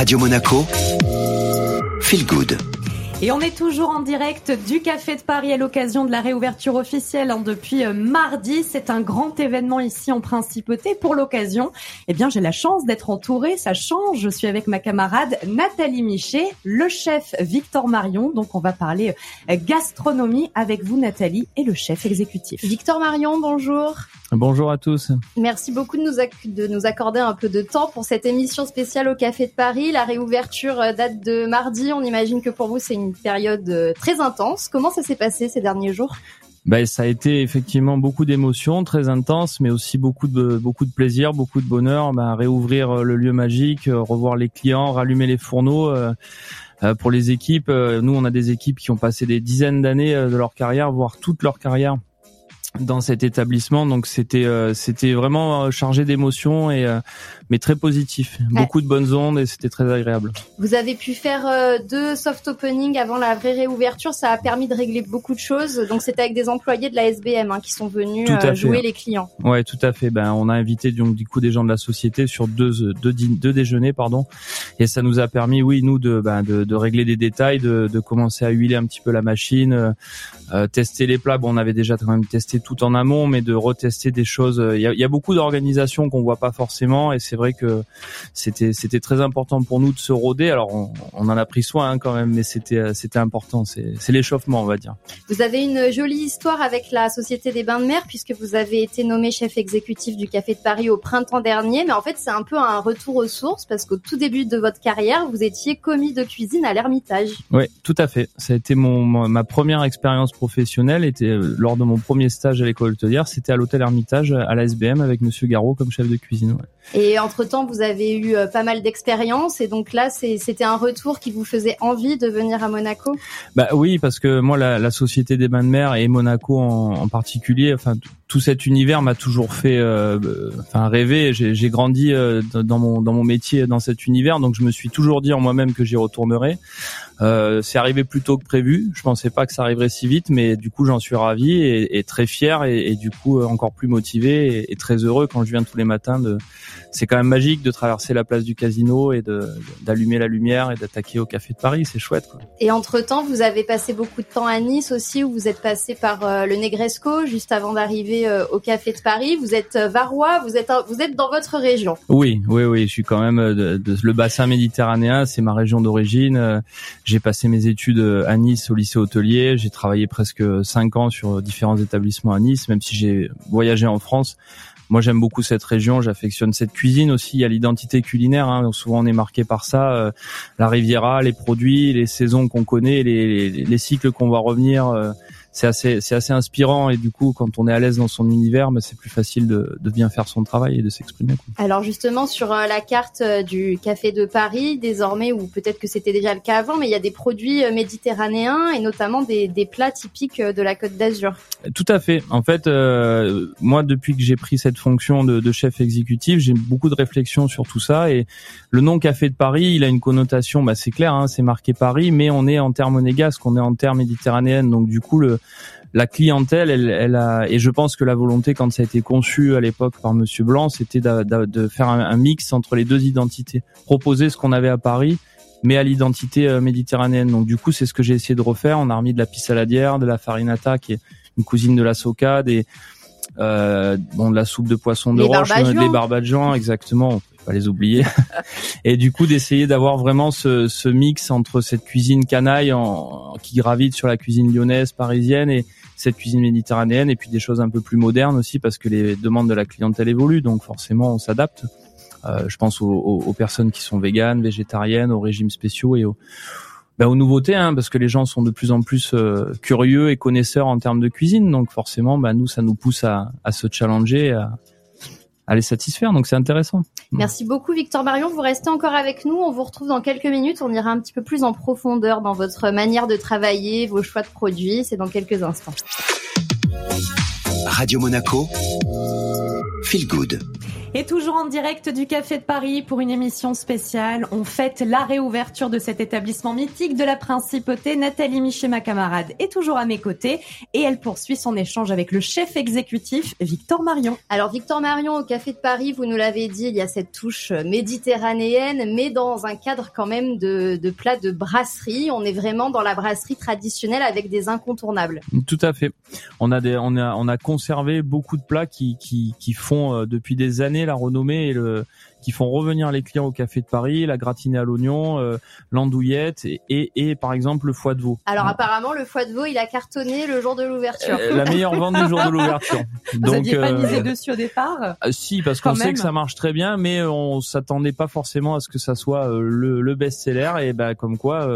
Radio Monaco, Feel Good. Et on est toujours en direct du Café de Paris à l'occasion de la réouverture officielle hein, depuis euh, mardi. C'est un grand événement ici en Principauté. Pour l'occasion, eh bien, j'ai la chance d'être entourée. Ça change. Je suis avec ma camarade Nathalie Michet, le chef Victor Marion. Donc, on va parler euh, gastronomie avec vous, Nathalie, et le chef exécutif. Victor Marion, bonjour. Bonjour à tous. Merci beaucoup de nous, de nous accorder un peu de temps pour cette émission spéciale au Café de Paris. La réouverture euh, date de mardi. On imagine que pour vous, c'est une période euh, très intense. Comment ça s'est passé ces derniers jours? Ben, ça a été effectivement beaucoup d'émotions, très intenses, mais aussi beaucoup de beaucoup de plaisir, beaucoup de bonheur. Ben, réouvrir euh, le lieu magique, revoir les clients, rallumer les fourneaux. pour les équipes, nous on a des équipes qui ont passé des dizaines d'années de leur carrière, voire toute leur carrière dans cet établissement. Donc c'était euh, c'était vraiment euh, chargé d'émotions et euh, mais très positif. Beaucoup de bonnes ondes et c'était très agréable. Vous avez pu faire deux soft opening avant la vraie réouverture. Ça a permis de régler beaucoup de choses. Donc c'était avec des employés de la SBM hein, qui sont venus jouer les clients. Ouais tout à fait. Ben on a invité donc du coup des gens de la société sur deux deux, deux déjeuners pardon. Et ça nous a permis oui nous de ben, de, de régler des détails de, de commencer à huiler un petit peu la machine tester les plats. Bon on avait déjà quand même testé tout en amont, mais de retester des choses. Il y a, beaucoup d'organisations qu'on voit pas forcément, et c'est vrai que c'était c'était très important pour nous de se roder. Alors on, en a pris soin hein, quand même, mais c'était c'était important. C'est l'échauffement, on va dire. Vous avez une jolie histoire avec la Société des Bains de Mer, puisque vous avez été nommé chef exécutif du Café de Paris au printemps dernier. Mais en fait, c'est un peu un retour aux sources, parce qu'au tout début de votre carrière, vous étiez commis de cuisine à l'Ermitage. Oui, tout à fait. Ça a été mon ma première expérience professionnelle, était euh, lors de mon premier stage à l'école hôtelière, c'était à l'hôtel Hermitage à la SBM avec Monsieur Garot comme chef de cuisine. Et entre temps, vous avez eu euh, pas mal d'expérience et donc là, c'était un retour qui vous faisait envie de venir à Monaco? Bah oui, parce que moi, la, la société des bains de mer et Monaco en, en particulier, enfin tout cet univers m'a toujours fait, euh, rêver. J'ai grandi euh, dans mon dans mon métier dans cet univers, donc je me suis toujours dit en moi-même que j'y retournerai. Euh, c'est arrivé plus tôt que prévu. Je pensais pas que ça arriverait si vite, mais du coup j'en suis ravi et, et très fier et, et, du coup encore plus motivé et, très heureux quand je viens tous les matins de c'est quand même magique de traverser la place du casino et d'allumer la lumière et d'attaquer au café de Paris. C'est chouette. Quoi. Et entre temps, vous avez passé beaucoup de temps à Nice aussi, où vous êtes passé par euh, le Negresco juste avant d'arriver euh, au café de Paris. Vous êtes euh, varois, vous êtes vous êtes dans votre région. Oui, oui, oui. Je suis quand même de le bassin méditerranéen. C'est ma région d'origine. J'ai passé mes études à Nice au lycée hôtelier. J'ai travaillé presque cinq ans sur différents établissements à Nice, même si j'ai voyagé en France. Moi, j'aime beaucoup cette région. J'affectionne cette cuisine aussi. Il y a l'identité culinaire. Hein. Souvent, on est marqué par ça. Euh, la Riviera, les produits, les saisons qu'on connaît, les, les, les cycles qu'on va revenir. Euh, c'est assez c'est assez inspirant et du coup quand on est à l'aise dans son univers bah, c'est plus facile de, de bien faire son travail et de s'exprimer alors justement sur euh, la carte euh, du café de Paris désormais ou peut-être que c'était déjà le cas avant mais il y a des produits euh, méditerranéens et notamment des, des plats typiques de la Côte d'Azur. Tout à fait. En fait euh, moi depuis que j'ai pris cette fonction de, de chef exécutif j'ai beaucoup de réflexions sur tout ça et le nom café de Paris il a une connotation bah, c'est clair hein, c'est marqué Paris mais on est en terre monégasque on est en terre méditerranéenne. Donc du coup le la clientèle, elle, elle, a, et je pense que la volonté, quand ça a été conçu à l'époque par Monsieur Blanc, c'était de, faire un, mix entre les deux identités, proposer ce qu'on avait à Paris, mais à l'identité euh, méditerranéenne. Donc du coup, c'est ce que j'ai essayé de refaire. On a remis de la pissaladière, de la farinata, qui est une cousine de la soca, des euh, bon de la soupe de poisson de roche, des barbadjans, exactement. Pas les oublier. et du coup, d'essayer d'avoir vraiment ce, mix entre cette cuisine canaille qui gravite sur la cuisine lyonnaise, parisienne et cette cuisine méditerranéenne et puis des choses un peu plus modernes aussi parce que les demandes de la clientèle évoluent donc forcément on s'adapte. Euh, je pense aux, personnes qui sont véganes, végétariennes, aux régimes spéciaux et aux, ben, nouveautés, hein, parce que les gens sont de plus en plus euh, curieux et connaisseurs en termes de cuisine, donc forcément, ben, nous, ça nous pousse à, se challenger, à les satisfaire. Donc c'est intéressant. Merci beaucoup Victor Marion. Vous restez encore avec nous. On vous retrouve dans quelques minutes. On ira un petit peu plus en profondeur dans votre manière de travailler, vos choix de produits. C'est dans quelques instants. Radio Monaco, Feel Good. Et toujours en direct du Café de Paris pour une émission spéciale. On fête la réouverture de cet établissement mythique de la Principauté. Nathalie Miché, ma camarade, est toujours à mes côtés et elle poursuit son échange avec le chef exécutif Victor Marion. Alors Victor Marion au Café de Paris, vous nous l'avez dit, il y a cette touche méditerranéenne, mais dans un cadre quand même de, de plats de brasserie. On est vraiment dans la brasserie traditionnelle avec des incontournables. Tout à fait. On a des, on a, on a conservé beaucoup de plats qui, qui, qui font euh, depuis des années la renommée et le, qui font revenir les clients au café de Paris, la gratinée à l'oignon, euh, l'andouillette et, et, et, par exemple le foie de veau. Alors apparemment le foie de veau il a cartonné le jour de l'ouverture. Euh, la meilleure vente du jour de l'ouverture. Vous n'aviez pas misé dessus au départ? Si parce qu'on sait que ça marche très bien, mais on s'attendait pas forcément à ce que ça soit le, le best-seller et bah comme quoi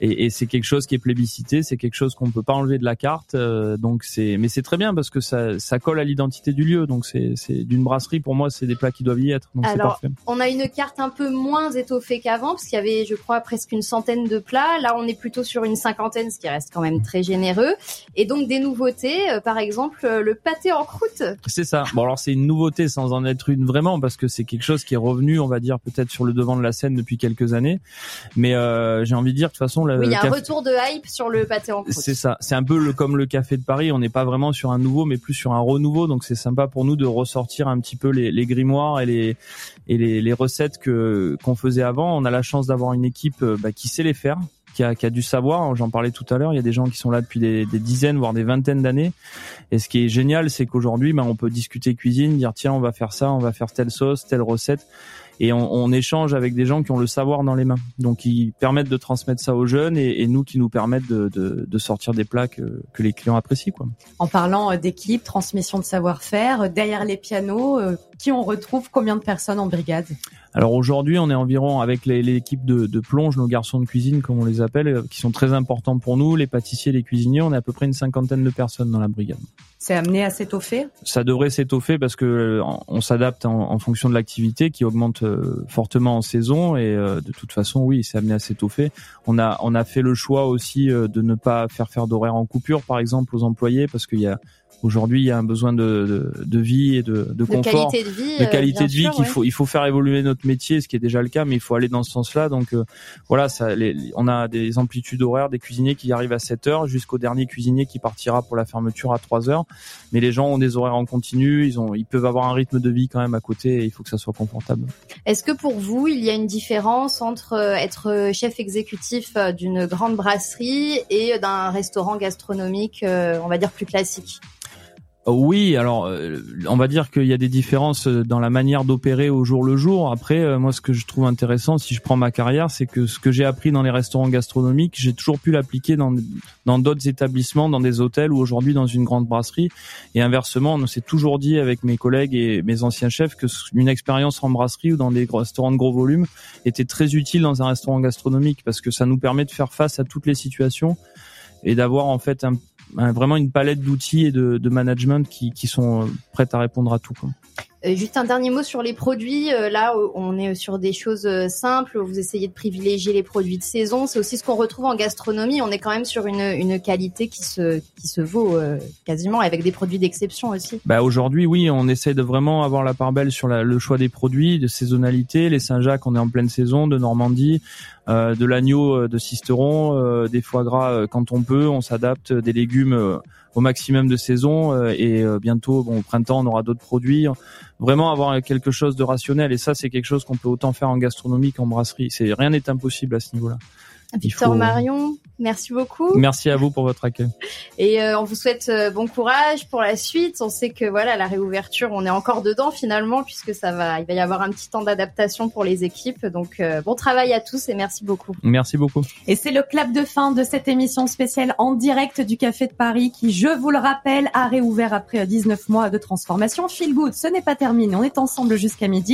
et, et c'est quelque chose qui est plébiscité, c'est quelque chose qu'on peut pas enlever de la carte. donc c'est mais c'est très bien parce que ça, ça colle à l'identité du lieu. Donc c'est d'une brasserie pour moi c'est des plats qui doivent y être. Donc Alors, on a une carte un peu moins étoffée qu'avant, parce qu'il y avait, je crois, presque une centaine de plats. Là, on est plutôt sur une cinquantaine, ce qui reste quand même très généreux. Et donc des nouveautés, euh, par exemple euh, le pâté en croûte. C'est ça. Bon alors c'est une nouveauté sans en être une vraiment, parce que c'est quelque chose qui est revenu, on va dire peut-être sur le devant de la scène depuis quelques années. Mais euh, j'ai envie de dire de toute façon, oui, il y a un retour de hype sur le pâté en croûte. C'est ça. C'est un peu le, comme le café de Paris. On n'est pas vraiment sur un nouveau, mais plus sur un renouveau. Donc c'est sympa pour nous de ressortir un petit peu les, les grimoires et les et les, recettes que qu'on faisait avant. On a la chance d'avoir une équipe euh, bah, qui sait les faire, qui a, qui a du savoir. J'en parlais tout à l'heure. Il y a des gens qui sont là depuis des, des dizaines, voire des vingtaines d'années. Et ce qui est génial, c'est qu'aujourd'hui, bah, on peut discuter cuisine, dire tiens, on va faire ça, on va faire telle sauce, telle recette et on, on, échange avec des gens qui ont le savoir dans les mains. Donc ils permettent de transmettre ça aux jeunes et, et nous qui nous permettent de, de, de, sortir des plats que, que les clients apprécient. Quoi. En parlant d'équipe, transmission de savoir-faire, derrière les pianos, qui on retrouve combien de personnes en brigade? Alors aujourd'hui, on est environ avec l'équipe de, de, plonge, nos garçons de cuisine comme on les appelle, qui sont très importants pour nous, les pâtissiers, les cuisiniers. On est à peu près une cinquantaine de personnes dans la brigade. C'est amené à s'étoffer? Ça devrait s'étoffer parce que on s'adapte en, en, fonction de l'activité qui augmente fortement en saison et de toute façon, oui, c'est amené à s'étoffer. On a on a fait le choix aussi de ne pas faire faire d'horaires en coupure, par exemple, aux employés parce qu'il y a Aujourd'hui, il y a un besoin de, de, de vie et de, de confort, de qualité de vie, de qualité de vie sûr, qu'il ouais. faut. Il faut faire évoluer notre métier, ce qui est déjà le cas, mais il faut aller dans ce sens-là. Donc euh, voilà, ça, les, on a des amplitudes horaires, des cuisiniers qui arrivent à 7 heures jusqu'au dernier cuisinier qui partira pour la fermeture à 3 heures. Mais les gens ont des horaires en continu, ils ont, ils peuvent avoir un rythme de vie quand même à côté. Et il faut que ça soit confortable. Est-ce que pour vous, il y a une différence entre être chef exécutif d'une grande brasserie et d'un restaurant gastronomique, on va dire plus classique? Oui, alors on va dire qu'il y a des différences dans la manière d'opérer au jour le jour. Après, moi, ce que je trouve intéressant, si je prends ma carrière, c'est que ce que j'ai appris dans les restaurants gastronomiques, j'ai toujours pu l'appliquer dans dans d'autres établissements, dans des hôtels ou aujourd'hui dans une grande brasserie. Et inversement, on s'est toujours dit avec mes collègues et mes anciens chefs que une expérience en brasserie ou dans des restaurants de gros volume était très utile dans un restaurant gastronomique parce que ça nous permet de faire face à toutes les situations et d'avoir en fait un vraiment une palette d'outils et de, de management qui, qui, sont prêtes à répondre à tout. Quoi. Euh, juste un dernier mot sur les produits. Euh, là, on est sur des choses euh, simples. Vous essayez de privilégier les produits de saison. C'est aussi ce qu'on retrouve en gastronomie. On est quand même sur une, une qualité qui se qui se vaut euh, quasiment avec des produits d'exception aussi. Bah aujourd'hui, oui, on essaie de vraiment avoir la part belle sur la, le choix des produits, de saisonnalité. Les Saint-Jacques, on est en pleine saison, de Normandie, euh, de l'agneau de Sisteron, euh, des foie gras quand on peut. On s'adapte, des légumes au maximum de saison et bientôt, bon, au printemps, on aura d'autres produits vraiment avoir quelque chose de rationnel. Et ça, c'est quelque chose qu'on peut autant faire en gastronomie qu'en brasserie. C'est rien n'est impossible à ce niveau-là. Victor faut... Marion, merci beaucoup. Merci à vous pour votre accueil. Et euh, on vous souhaite euh, bon courage pour la suite. On sait que voilà la réouverture, on est encore dedans finalement puisque ça va, il va y avoir un petit temps d'adaptation pour les équipes. Donc euh, bon travail à tous et merci beaucoup. Merci beaucoup. Et c'est le clap de fin de cette émission spéciale en direct du Café de Paris qui, je vous le rappelle, a réouvert après 19 mois de transformation. Feel good, ce n'est pas terminé. On est ensemble jusqu'à midi.